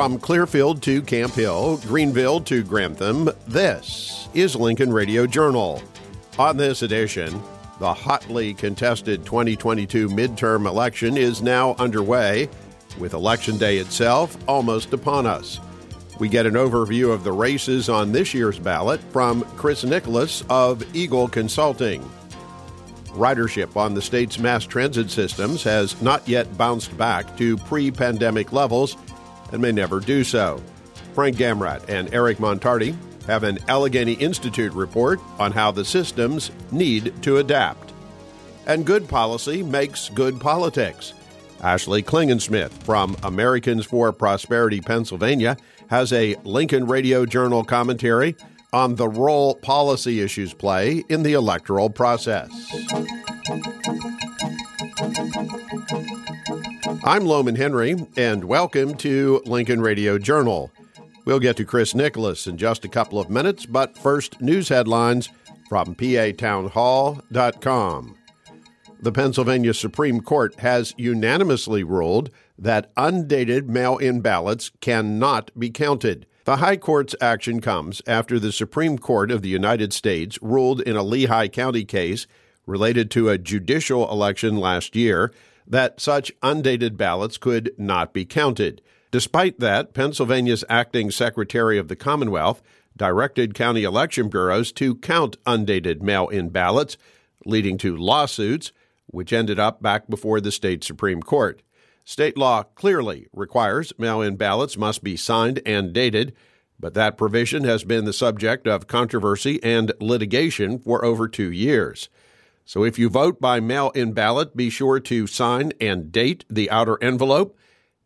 From Clearfield to Camp Hill, Greenville to Grantham, this is Lincoln Radio Journal. On this edition, the hotly contested 2022 midterm election is now underway, with Election Day itself almost upon us. We get an overview of the races on this year's ballot from Chris Nicholas of Eagle Consulting. Ridership on the state's mass transit systems has not yet bounced back to pre pandemic levels and may never do so. Frank Gamrat and Eric Montarti have an Allegheny Institute report on how the systems need to adapt. And good policy makes good politics. Ashley Klingensmith from Americans for Prosperity, Pennsylvania, has a Lincoln Radio Journal commentary on the role policy issues play in the electoral process. I'm Lowman Henry, and welcome to Lincoln Radio Journal. We'll get to Chris Nicholas in just a couple of minutes, but first, news headlines from patownhall.com. The Pennsylvania Supreme Court has unanimously ruled that undated mail in ballots cannot be counted. The High Court's action comes after the Supreme Court of the United States ruled in a Lehigh County case related to a judicial election last year that such undated ballots could not be counted. Despite that, Pennsylvania's acting Secretary of the Commonwealth directed county election bureaus to count undated mail in ballots, leading to lawsuits, which ended up back before the state Supreme Court. State law clearly requires mail in ballots must be signed and dated, but that provision has been the subject of controversy and litigation for over two years. So if you vote by mail in ballot, be sure to sign and date the outer envelope.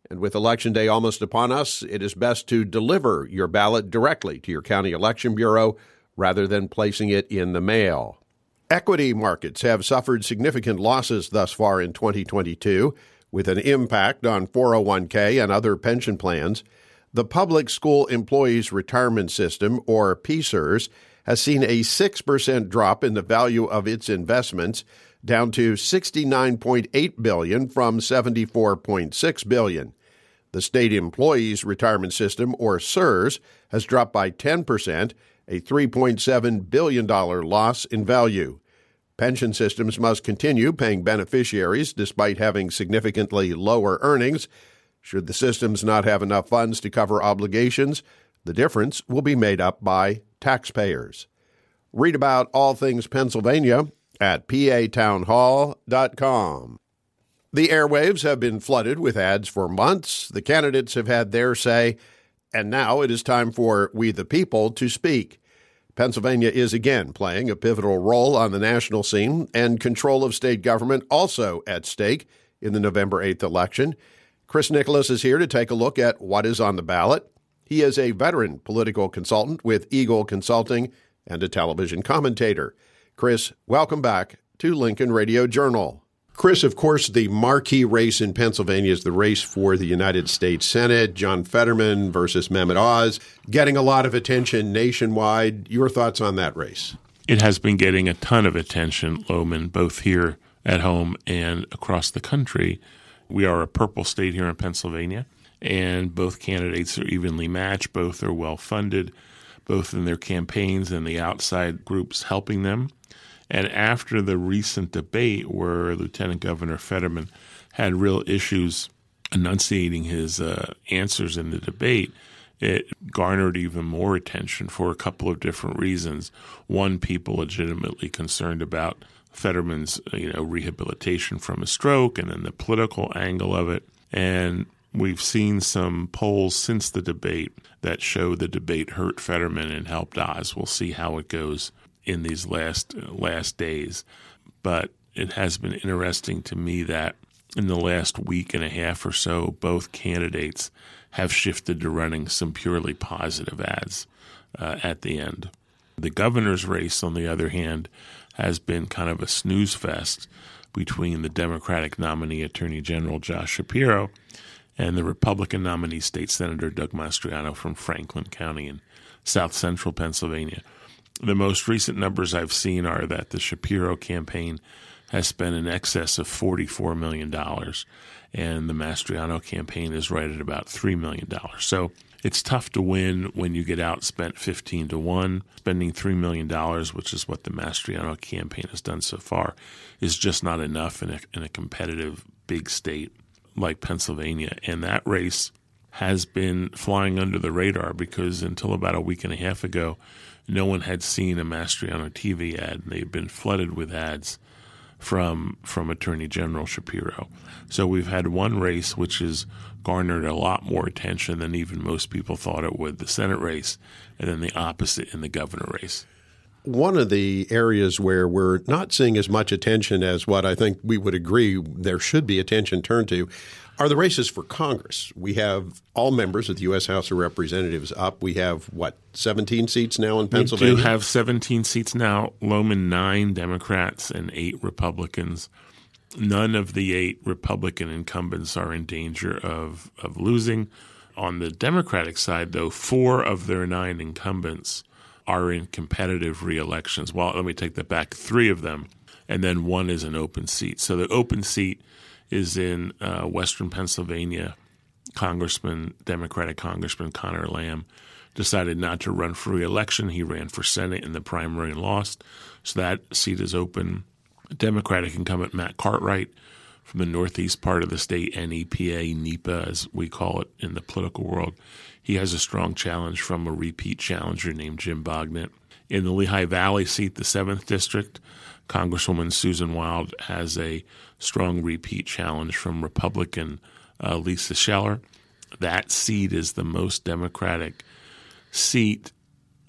And with Election Day almost upon us, it is best to deliver your ballot directly to your county election bureau rather than placing it in the mail. Equity markets have suffered significant losses thus far in 2022, with an impact on 401k and other pension plans. The Public School Employees Retirement System, or PSERS, has seen a 6% drop in the value of its investments down to 69.8 billion from 74.6 billion. The state employees retirement system or SERS has dropped by 10%, a 3.7 billion dollar loss in value. Pension systems must continue paying beneficiaries despite having significantly lower earnings. Should the systems not have enough funds to cover obligations, the difference will be made up by taxpayers. Read about all things Pennsylvania at patownhall.com. The airwaves have been flooded with ads for months. The candidates have had their say, and now it is time for We the People to speak. Pennsylvania is again playing a pivotal role on the national scene, and control of state government also at stake in the November 8th election. Chris Nicholas is here to take a look at what is on the ballot he is a veteran political consultant with Eagle Consulting and a television commentator. Chris, welcome back to Lincoln Radio Journal. Chris, of course, the marquee race in Pennsylvania is the race for the United States Senate. John Fetterman versus Mehmet Oz, getting a lot of attention nationwide. Your thoughts on that race? It has been getting a ton of attention, Lowman, both here at home and across the country. We are a purple state here in Pennsylvania and both candidates are evenly matched. Both are well funded, both in their campaigns and the outside groups helping them. And after the recent debate where Lieutenant Governor Fetterman had real issues enunciating his uh, answers in the debate, it garnered even more attention for a couple of different reasons. One, people legitimately concerned about Fetterman's you know rehabilitation from a stroke, and then the political angle of it. And We've seen some polls since the debate that show the debate hurt Fetterman and helped Oz. We'll see how it goes in these last last days, but it has been interesting to me that in the last week and a half or so, both candidates have shifted to running some purely positive ads uh, at the end. The governor's race, on the other hand, has been kind of a snooze fest between the Democratic nominee Attorney General Josh Shapiro and the Republican nominee, State Senator Doug Mastriano from Franklin County in south central Pennsylvania. The most recent numbers I've seen are that the Shapiro campaign has spent in excess of $44 million, and the Mastriano campaign is right at about $3 million. So it's tough to win when you get outspent 15 to 1. Spending $3 million, which is what the Mastriano campaign has done so far, is just not enough in a, in a competitive big state like Pennsylvania. And that race has been flying under the radar because until about a week and a half ago, no one had seen a Mastriano TV ad. and They've been flooded with ads from from Attorney General Shapiro. So we've had one race which has garnered a lot more attention than even most people thought it would, the Senate race, and then the opposite in the governor race. One of the areas where we're not seeing as much attention as what I think we would agree there should be attention turned to are the races for Congress. We have all members of the U.S. House of Representatives up. We have, what, 17 seats now in Pennsylvania? We do have 17 seats now. Lowman, nine Democrats and eight Republicans. None of the eight Republican incumbents are in danger of, of losing. On the Democratic side, though, four of their nine incumbents are in competitive reelections. Well, let me take that back. Three of them, and then one is an open seat. So the open seat – is in uh, Western Pennsylvania. Congressman, Democratic Congressman Conor Lamb, decided not to run for reelection. He ran for Senate in the primary and lost. So that seat is open. Democratic incumbent Matt Cartwright from the northeast part of the state, NEPA, NEPA, as we call it in the political world. He has a strong challenge from a repeat challenger named Jim Bognet. In the Lehigh Valley seat, the 7th district, Congresswoman Susan Wild has a strong repeat challenge from Republican uh, Lisa Scheller. That seat is the most Democratic seat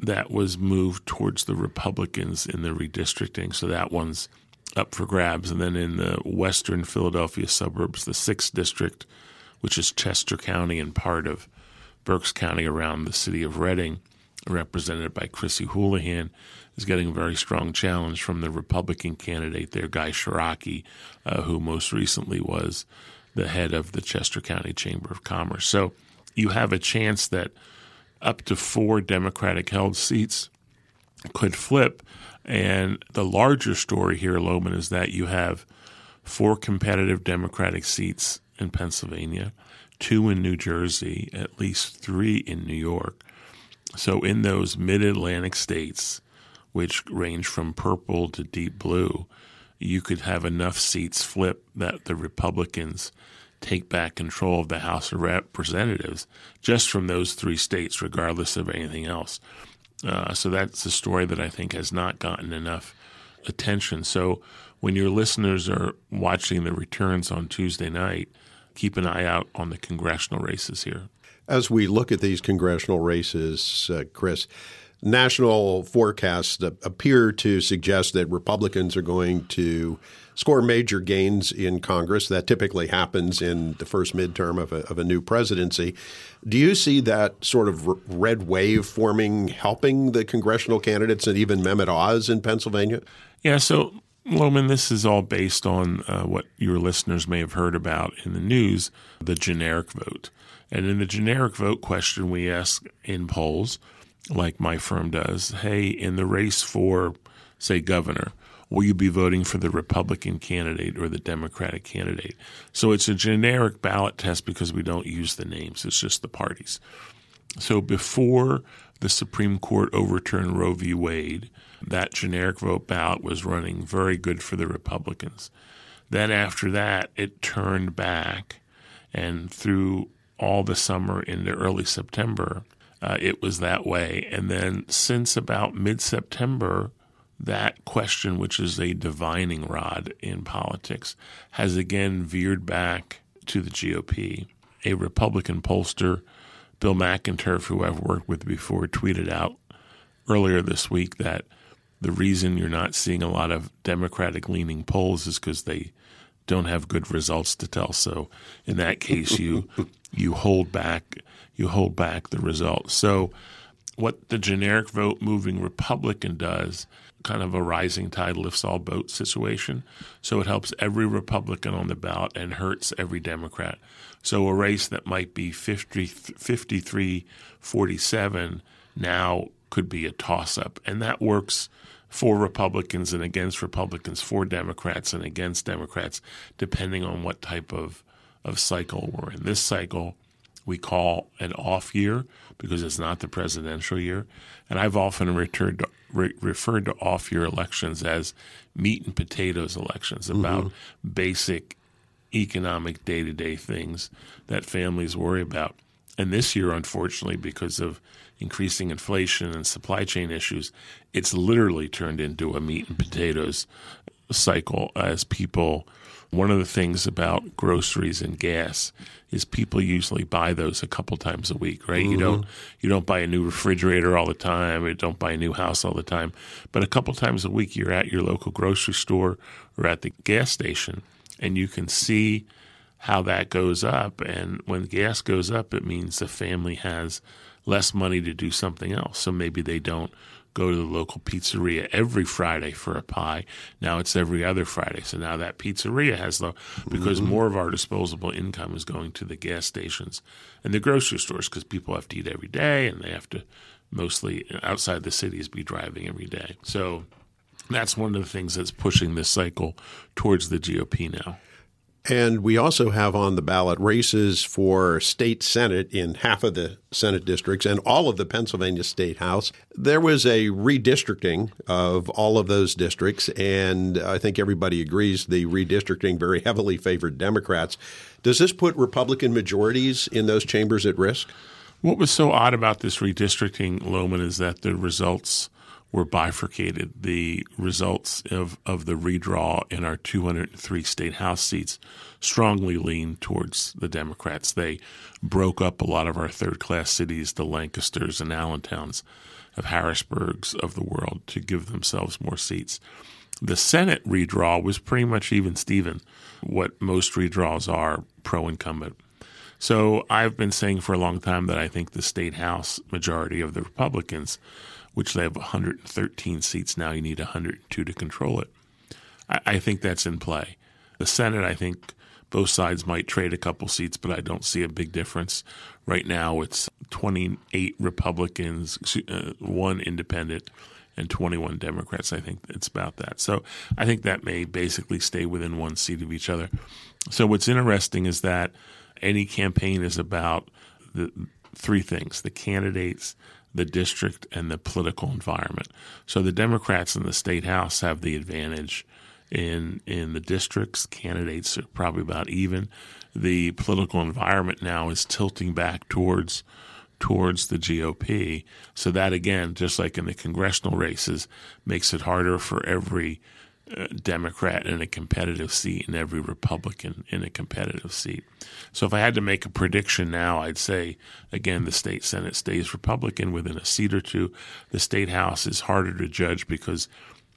that was moved towards the Republicans in the redistricting. So that one's up for grabs. And then in the western Philadelphia suburbs, the 6th district, which is Chester County and part of Berks County around the city of Reading, represented by Chrissy Houlihan, is getting a very strong challenge from the Republican candidate there, Guy Ciarrocchi, uh, who most recently was the head of the Chester County Chamber of Commerce. So you have a chance that up to four Democratic held seats could flip. And the larger story here, Lowman, is that you have four competitive Democratic seats in Pennsylvania, two in New Jersey, at least three in New York. So in those mid Atlantic states, which range from purple to deep blue, you could have enough seats flip that the Republicans take back control of the House of Representatives just from those three states, regardless of anything else. Uh, so that's a story that I think has not gotten enough attention. So when your listeners are watching the returns on Tuesday night, keep an eye out on the congressional races here. As we look at these congressional races, uh, Chris, national forecasts appear to suggest that Republicans are going to score major gains in Congress. That typically happens in the first midterm of a, of a new presidency. Do you see that sort of red wave forming, helping the congressional candidates and even Mehmet Oz in Pennsylvania? Yeah, so Lowman, this is all based on uh, what your listeners may have heard about in the news the generic vote. And in the generic vote question, we ask in polls like my firm does, hey, in the race for, say, governor, will you be voting for the Republican candidate or the Democratic candidate? So it's a generic ballot test because we don't use the names, it's just the parties. So before the Supreme Court overturned Roe v. Wade, that generic vote ballot was running very good for the Republicans. Then after that, it turned back, and through all the summer into early September, uh, it was that way. And then since about mid September, that question, which is a divining rod in politics, has again veered back to the GOP. A Republican pollster, Bill McInturff, who I've worked with before, tweeted out earlier this week that the reason you're not seeing a lot of Democratic leaning polls is because they don't have good results to tell. So in that case, you you hold back you hold back the results. So what the generic vote moving Republican does, kind of a rising tide lifts all boats situation. So it helps every Republican on the ballot and hurts every Democrat. So a race that might be 50, 53 47 now could be a toss up. And that works for Republicans and against Republicans, for Democrats and against Democrats, depending on what type of, of cycle we're in. This cycle we call an off year because it's not the presidential year. And I've often to, re, referred to off year elections as meat and potatoes elections about mm-hmm. basic economic day to day things that families worry about. And this year, unfortunately, because of increasing inflation and supply chain issues, it's literally turned into a meat and potatoes cycle as people. One of the things about groceries and gas is people usually buy those a couple times a week, right? Mm-hmm. You don't you don't buy a new refrigerator all the time, you don't buy a new house all the time, but a couple times a week you're at your local grocery store or at the gas station and you can see how that goes up and when gas goes up it means the family has less money to do something else. So maybe they don't go to the local pizzeria every Friday for a pie. Now it's every other Friday. So now that pizzeria has the because mm-hmm. more of our disposable income is going to the gas stations and the grocery stores because people have to eat every day and they have to mostly outside the cities be driving every day. So that's one of the things that's pushing this cycle towards the GOP now. And we also have on the ballot races for state senate in half of the Senate districts and all of the Pennsylvania State House. There was a redistricting of all of those districts, and I think everybody agrees the redistricting very heavily favored Democrats. Does this put Republican majorities in those chambers at risk? What was so odd about this redistricting, Lowman, is that the results were bifurcated. The results of, of the redraw in our 203 state House seats strongly leaned towards the Democrats. They broke up a lot of our third class cities, the Lancasters and Allentowns of Harrisburgs of the world, to give themselves more seats. The Senate redraw was pretty much even Steven, what most redraws are pro incumbent. So I've been saying for a long time that I think the state House majority of the Republicans which they have 113 seats now. You need 102 to control it. I, I think that's in play. The Senate, I think both sides might trade a couple seats, but I don't see a big difference. Right now, it's 28 Republicans, uh, one independent, and 21 Democrats. I think it's about that. So I think that may basically stay within one seat of each other. So what's interesting is that any campaign is about the three things the candidates, the district and the political environment. So the Democrats in the state house have the advantage in in the districts. Candidates are probably about even. The political environment now is tilting back towards towards the GOP. So that again, just like in the congressional races, makes it harder for every Democrat in a competitive seat and every Republican in a competitive seat. So if I had to make a prediction now, I'd say, again, the state Senate stays Republican within a seat or two. The state House is harder to judge because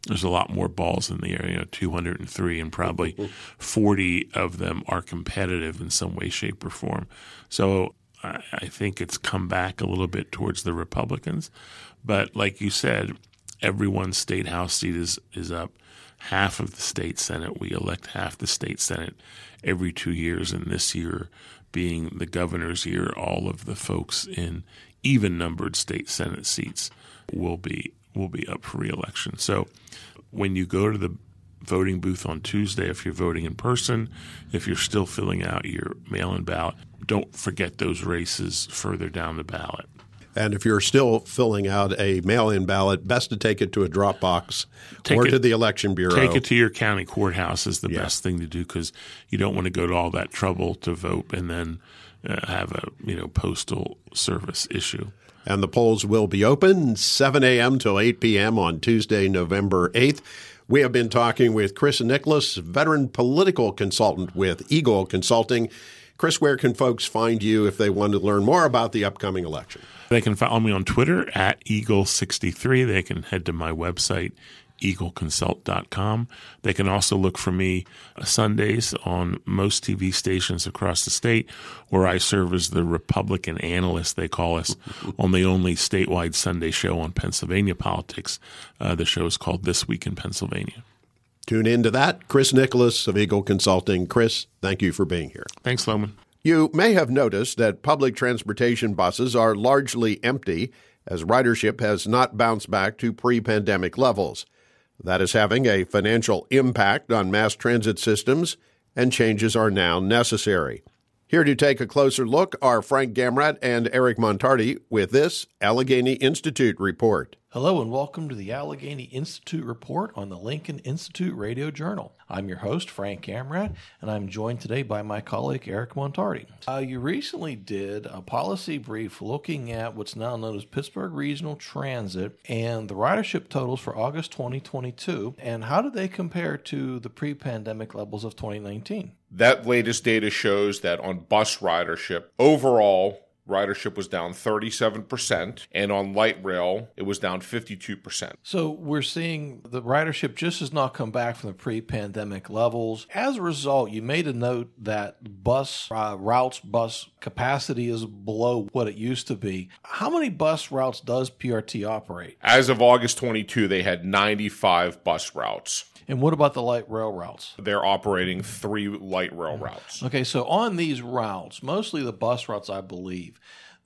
there's a lot more balls in the air, you know, 203, and probably 40 of them are competitive in some way, shape, or form. So I think it's come back a little bit towards the Republicans. But like you said, every one state House seat is, is up half of the state senate. We elect half the state senate every two years, and this year being the governor's year, all of the folks in even numbered state senate seats will be will be up for reelection. So when you go to the voting booth on Tuesday, if you're voting in person, if you're still filling out your mail in ballot, don't forget those races further down the ballot. And if you're still filling out a mail in ballot, best to take it to a drop box take or it, to the election bureau. Take it to your county courthouse is the yeah. best thing to do because you don't want to go to all that trouble to vote and then uh, have a you know postal service issue. And the polls will be open 7 a.m. till 8 p.m. on Tuesday, November 8th. We have been talking with Chris Nicholas, veteran political consultant with Eagle Consulting. Chris, where can folks find you if they want to learn more about the upcoming election? They can follow me on Twitter at Eagle63. They can head to my website, eagleconsult.com. They can also look for me Sundays on most TV stations across the state, where I serve as the Republican analyst, they call us, on the only statewide Sunday show on Pennsylvania politics. Uh, the show is called This Week in Pennsylvania. Tune in to that. Chris Nicholas of Eagle Consulting. Chris, thank you for being here. Thanks, Lowman. You may have noticed that public transportation buses are largely empty as ridership has not bounced back to pre pandemic levels. That is having a financial impact on mass transit systems, and changes are now necessary. Here to take a closer look are Frank Gamrat and Eric Montarti with this Allegheny Institute report. Hello and welcome to the Allegheny Institute report on the Lincoln Institute Radio Journal. I'm your host, Frank Gamrat, and I'm joined today by my colleague, Eric Montarti. Uh, you recently did a policy brief looking at what's now known as Pittsburgh Regional Transit and the ridership totals for August 2022, and how do they compare to the pre pandemic levels of 2019? That latest data shows that on bus ridership, overall, ridership was down 37%, and on light rail, it was down 52%. So we're seeing the ridership just has not come back from the pre pandemic levels. As a result, you made a note that bus uh, routes, bus capacity is below what it used to be. How many bus routes does PRT operate? As of August 22, they had 95 bus routes. And what about the light rail routes? They're operating three light rail mm. routes. Okay, so on these routes, mostly the bus routes, I believe,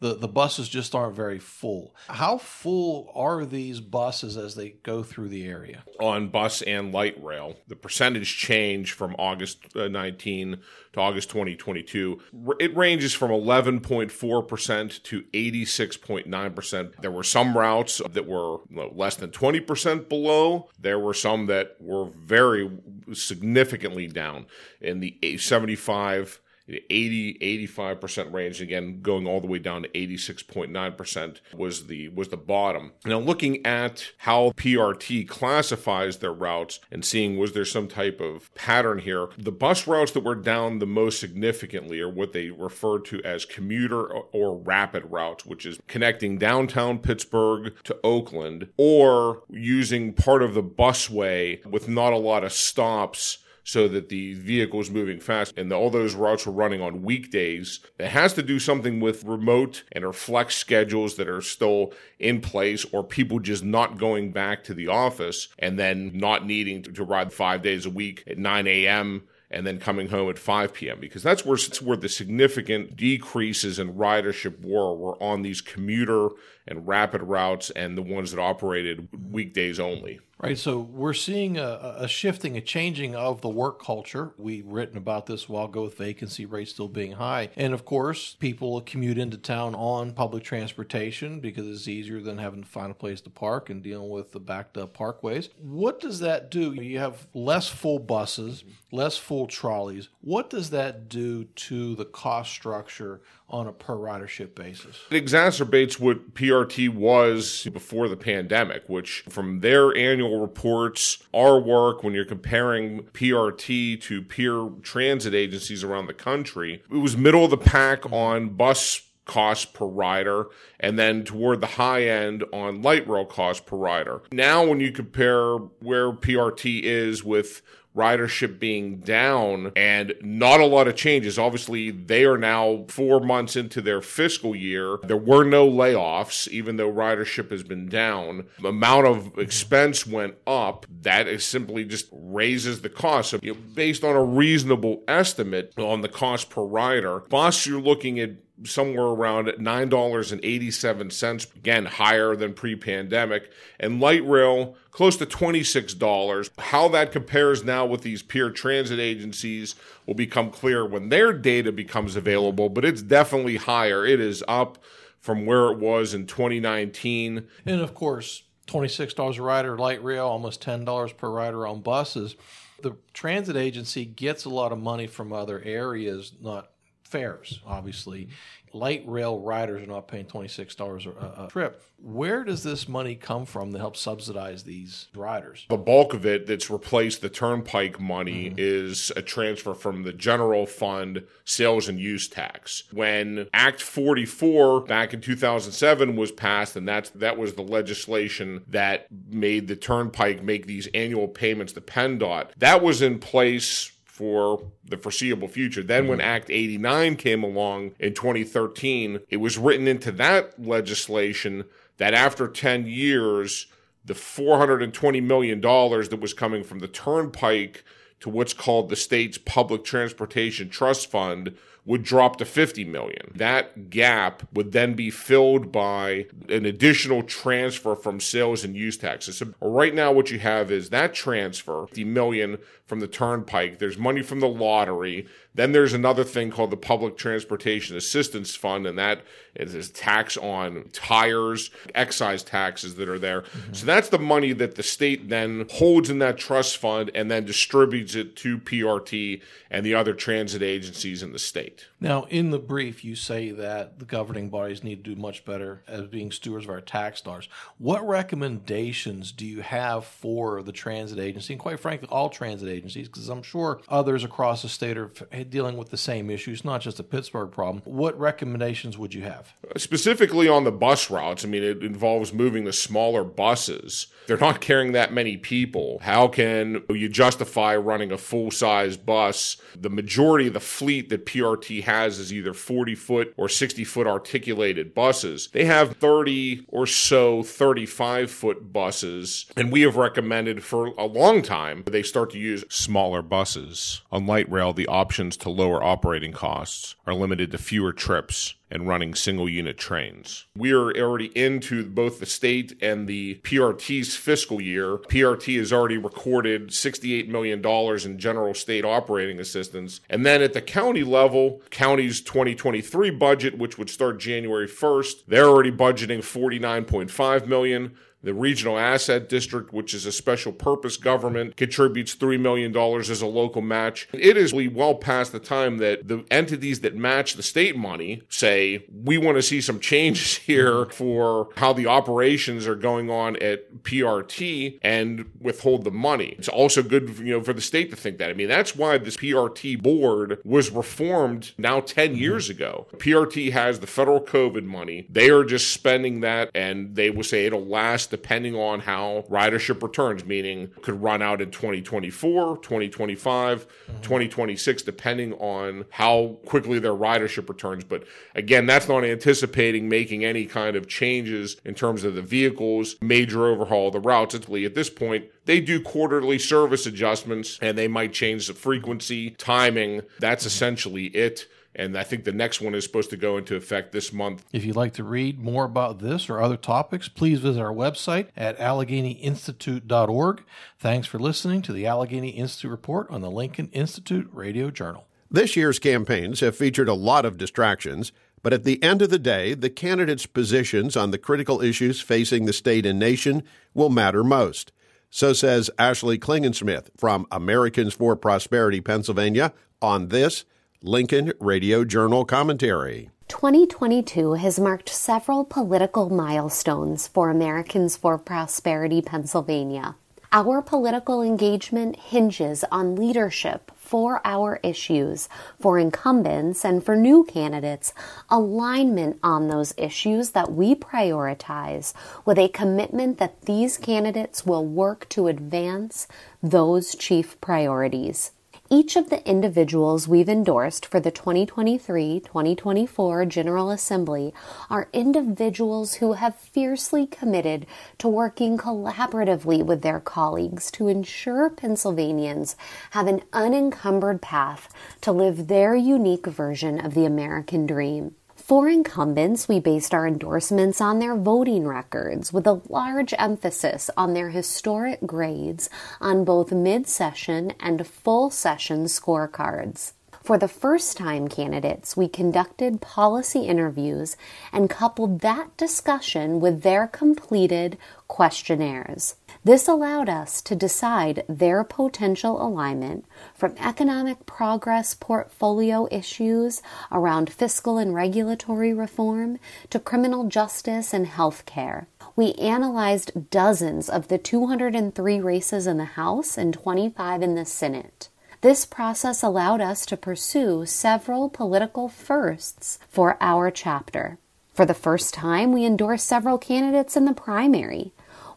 the, the buses just aren't very full. How full are these buses as they go through the area? On bus and light rail, the percentage change from August uh, 19 to August 2022, it ranges from 11.4% to 86.9%. There were some routes that were less than 20% below. There were some that were very significantly down in the 75 80 85% range again going all the way down to 86.9% was the was the bottom. Now looking at how PRT classifies their routes and seeing was there some type of pattern here the bus routes that were down the most significantly are what they refer to as commuter or rapid routes which is connecting downtown Pittsburgh to Oakland or using part of the busway with not a lot of stops so that the vehicle is moving fast and the, all those routes were running on weekdays. It has to do something with remote and or flex schedules that are still in place or people just not going back to the office and then not needing to, to ride five days a week at 9 a.m and then coming home at 5 p.m. because that's where, where the significant decreases in ridership were were on these commuter and rapid routes and the ones that operated weekdays only. Right. So we're seeing a, a, shifting, a changing of the work culture. We've written about this a while ago with vacancy rates still being high. And of course, people commute into town on public transportation because it's easier than having to find a place to park and dealing with the backed up parkways. What does that do? You have less full buses, less full trolleys. What does that do to the cost structure on a per ridership basis. It exacerbates what PRT was before the pandemic, which from their annual reports, our work, when you're comparing PRT to peer transit agencies around the country, it was middle of the pack on bus cost per rider and then toward the high end on light rail cost per rider. Now when you compare where PRT is with ridership being down and not a lot of changes. Obviously, they are now four months into their fiscal year. There were no layoffs, even though ridership has been down. The amount of expense went up. That is simply just raises the cost. So, you know, based on a reasonable estimate on the cost per rider, bus, you're looking at somewhere around $9.87, again, higher than pre pandemic, and light rail close to $26. How that compares now with these peer transit agencies will become clear when their data becomes available, but it's definitely higher. It is up from where it was in 2019. And of course, $26 a rider, light rail, almost $10 per rider on buses. The transit agency gets a lot of money from other areas, not fares, obviously. Light rail riders are not paying $26 a, a, trip. Where does this money come from to help subsidize these riders? The bulk of it that's replaced the turnpike money mm-hmm. is a transfer from the general fund sales and use tax. When Act 44 back in 2007 was passed, and that's that was the legislation that made the turnpike make these annual payments to PennDOT, that was in place for the foreseeable future. Then, when. Act 89 came along in 2013, it was written into that legislation that after 10 years, the $420 million that was coming from the turnpike to what's called the state's public transportation trust fund would drop to 50 million. That gap would then be filled by an additional transfer from sales and use taxes. So right now what you have is that transfer, 50 million from the turnpike, there's money from the lottery, then there's another thing called the Public Transportation Assistance Fund, and that is a tax on tires, excise taxes that are there. Mm-hmm. So that's the money that the state then holds in that trust fund and then distributes it to PRT and the other transit agencies in the state. Now, in the brief, you say that the governing bodies need to do much better as being stewards of our tax dollars. What recommendations do you have for the transit agency, and quite frankly, all transit agencies, because I'm sure others across the state are eh, dealing with the same issues, not just a Pittsburgh problem. What recommendations would you have? Uh, specifically on the bus routes, I mean, it involves moving the smaller buses. They're not carrying that many people. How can you justify running a full size bus? The majority of the fleet that PRT has is either 40 foot or 60 foot articulated buses. They have 30 or so 35 foot buses, and we have recommended for a long time they start to use smaller buses. On light rail, the options to lower operating costs are limited to fewer trips and running single unit trains. We are already into both the state and the PRT's fiscal year. PRT has already recorded $68 million in general state operating assistance. And then at the county level, county's 2023 budget, which would start January 1st, they're already budgeting 49.5 million. The Regional Asset District, which is a special purpose government, contributes $3 million as a local match. It is well past the time that the entities that match the state money say, we want to see some changes here for how the operations are going on at PRT and withhold the money. It's also good you know, for the state to think that. I mean, that's why this PRT board was reformed now 10 mm-hmm. years ago. PRT has the federal COVID money. They are just spending that and they will say it'll last depending on how ridership returns, meaning could run out in 2024, 2025, mm-hmm. 2026, depending on how quickly their ridership returns. But again, that's not anticipating making any kind of changes in terms of the vehicles, major overhaul of the routes. At this point, they do quarterly service adjustments and they might change the frequency, timing. That's essentially it. And I think the next one is supposed to go into effect this month. If you'd like to read more about this or other topics, please visit our website at AlleghenyInstitute.org. Thanks for listening to the Allegheny Institute Report on the Lincoln Institute Radio Journal. This year's campaigns have featured a lot of distractions, but at the end of the day, the candidates' positions on the critical issues facing the state and nation will matter most. So says Ashley Klingensmith from Americans for Prosperity, Pennsylvania, on this Lincoln Radio Journal Commentary. 2022 has marked several political milestones for Americans for Prosperity, Pennsylvania. Our political engagement hinges on leadership for our issues, for incumbents and for new candidates, alignment on those issues that we prioritize with a commitment that these candidates will work to advance those chief priorities each of the individuals we've endorsed for the 2023 2024 General Assembly are individuals who have fiercely committed to working collaboratively with their colleagues to ensure Pennsylvanians have an unencumbered path to live their unique version of the American dream. For incumbents, we based our endorsements on their voting records with a large emphasis on their historic grades on both mid session and full session scorecards. For the first time candidates, we conducted policy interviews and coupled that discussion with their completed questionnaires. This allowed us to decide their potential alignment from economic progress portfolio issues around fiscal and regulatory reform to criminal justice and health care. We analyzed dozens of the 203 races in the House and 25 in the Senate. This process allowed us to pursue several political firsts for our chapter. For the first time, we endorsed several candidates in the primary.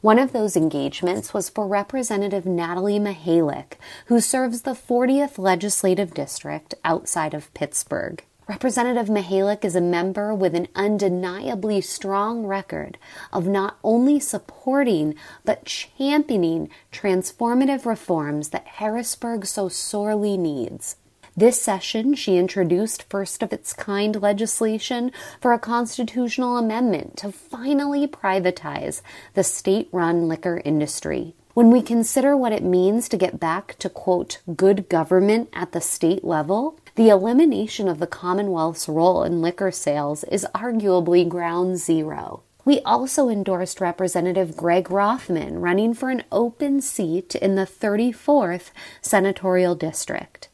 One of those engagements was for Representative Natalie Mihalek, who serves the 40th Legislative District outside of Pittsburgh. Representative Mihalek is a member with an undeniably strong record of not only supporting but championing transformative reforms that Harrisburg so sorely needs. This session, she introduced first of its kind legislation for a constitutional amendment to finally privatize the state run liquor industry. When we consider what it means to get back to, quote, good government at the state level, the elimination of the Commonwealth's role in liquor sales is arguably ground zero. We also endorsed Representative Greg Rothman running for an open seat in the 34th Senatorial District.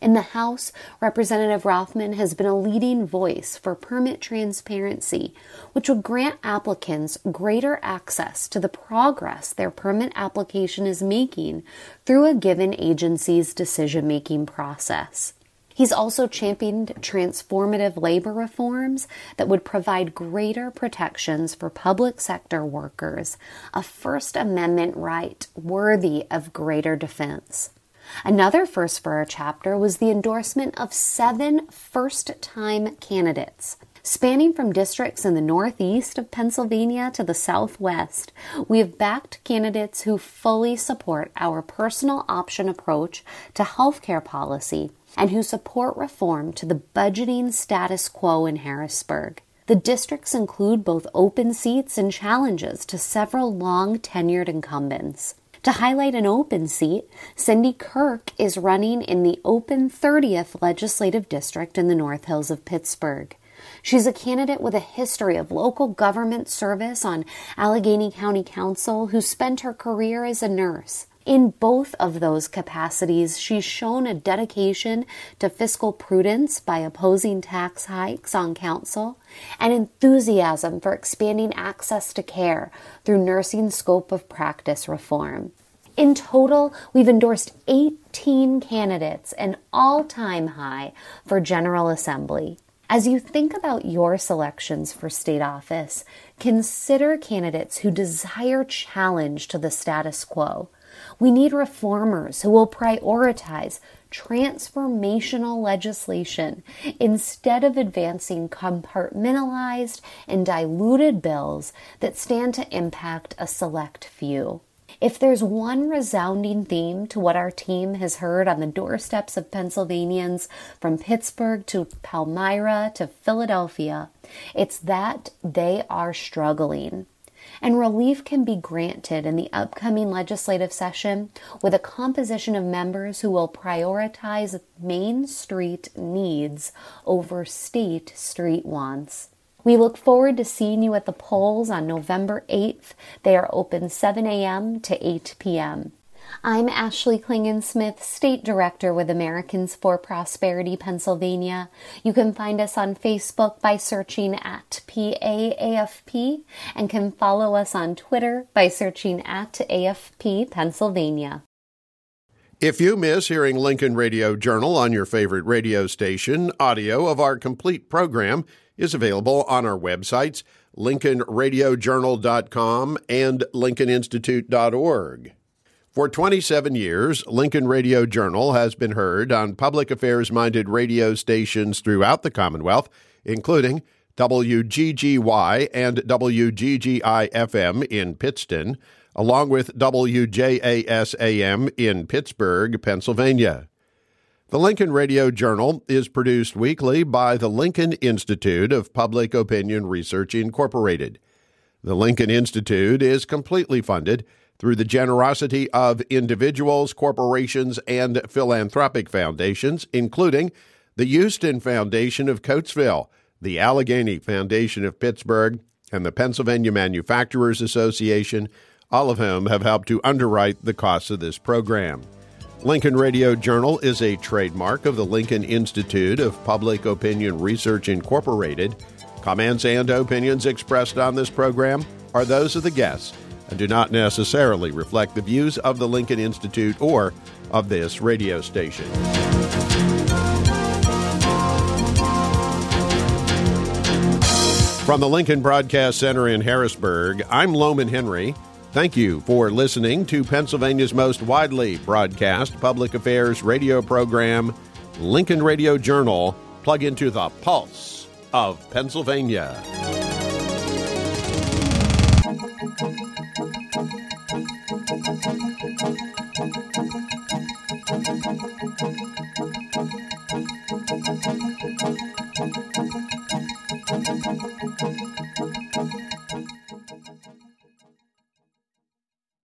In the House, Representative Rothman has been a leading voice for permit transparency, which would grant applicants greater access to the progress their permit application is making through a given agency's decision making process. He's also championed transformative labor reforms that would provide greater protections for public sector workers, a First Amendment right worthy of greater defense. Another first for our chapter was the endorsement of seven first time candidates. Spanning from districts in the northeast of Pennsylvania to the southwest, we have backed candidates who fully support our personal option approach to healthcare policy and who support reform to the budgeting status quo in Harrisburg. The districts include both open seats and challenges to several long tenured incumbents. To highlight an open seat, Cindy Kirk is running in the open 30th legislative district in the North Hills of Pittsburgh. She's a candidate with a history of local government service on Allegheny County Council who spent her career as a nurse. In both of those capacities, she's shown a dedication to fiscal prudence by opposing tax hikes on council and enthusiasm for expanding access to care through nursing scope of practice reform. In total, we've endorsed 18 candidates, an all time high for General Assembly. As you think about your selections for state office, consider candidates who desire challenge to the status quo we need reformers who will prioritize transformational legislation instead of advancing compartmentalized and diluted bills that stand to impact a select few. If there's one resounding theme to what our team has heard on the doorsteps of Pennsylvanians from Pittsburgh to Palmyra to Philadelphia, it's that they are struggling and relief can be granted in the upcoming legislative session with a composition of members who will prioritize Main Street needs over State Street wants. We look forward to seeing you at the polls on November 8th. They are open 7 a.m. to 8 p.m. I'm Ashley Klingensmith, State Director with Americans for Prosperity Pennsylvania. You can find us on Facebook by searching at PAAFP and can follow us on Twitter by searching at AFP Pennsylvania. If you miss hearing Lincoln Radio Journal on your favorite radio station, audio of our complete program is available on our websites, lincolnradiojournal.com and lincolninstitute.org. For 27 years, Lincoln Radio Journal has been heard on public affairs minded radio stations throughout the Commonwealth, including WGGY and WGGI FM in Pittston, along with WJAS AM in Pittsburgh, Pennsylvania. The Lincoln Radio Journal is produced weekly by the Lincoln Institute of Public Opinion Research, Incorporated. The Lincoln Institute is completely funded through the generosity of individuals, corporations, and philanthropic foundations, including the Huston Foundation of Coatesville, the Allegheny Foundation of Pittsburgh, and the Pennsylvania Manufacturers Association, all of whom have helped to underwrite the costs of this program. Lincoln Radio Journal is a trademark of the Lincoln Institute of Public Opinion Research, Incorporated. Comments and opinions expressed on this program are those of the guests and do not necessarily reflect the views of the Lincoln Institute or of this radio station. From the Lincoln Broadcast Center in Harrisburg, I'm Lowman Henry. Thank you for listening to Pennsylvania's most widely broadcast public affairs radio program, Lincoln Radio Journal. Plug into the pulse of Pennsylvania.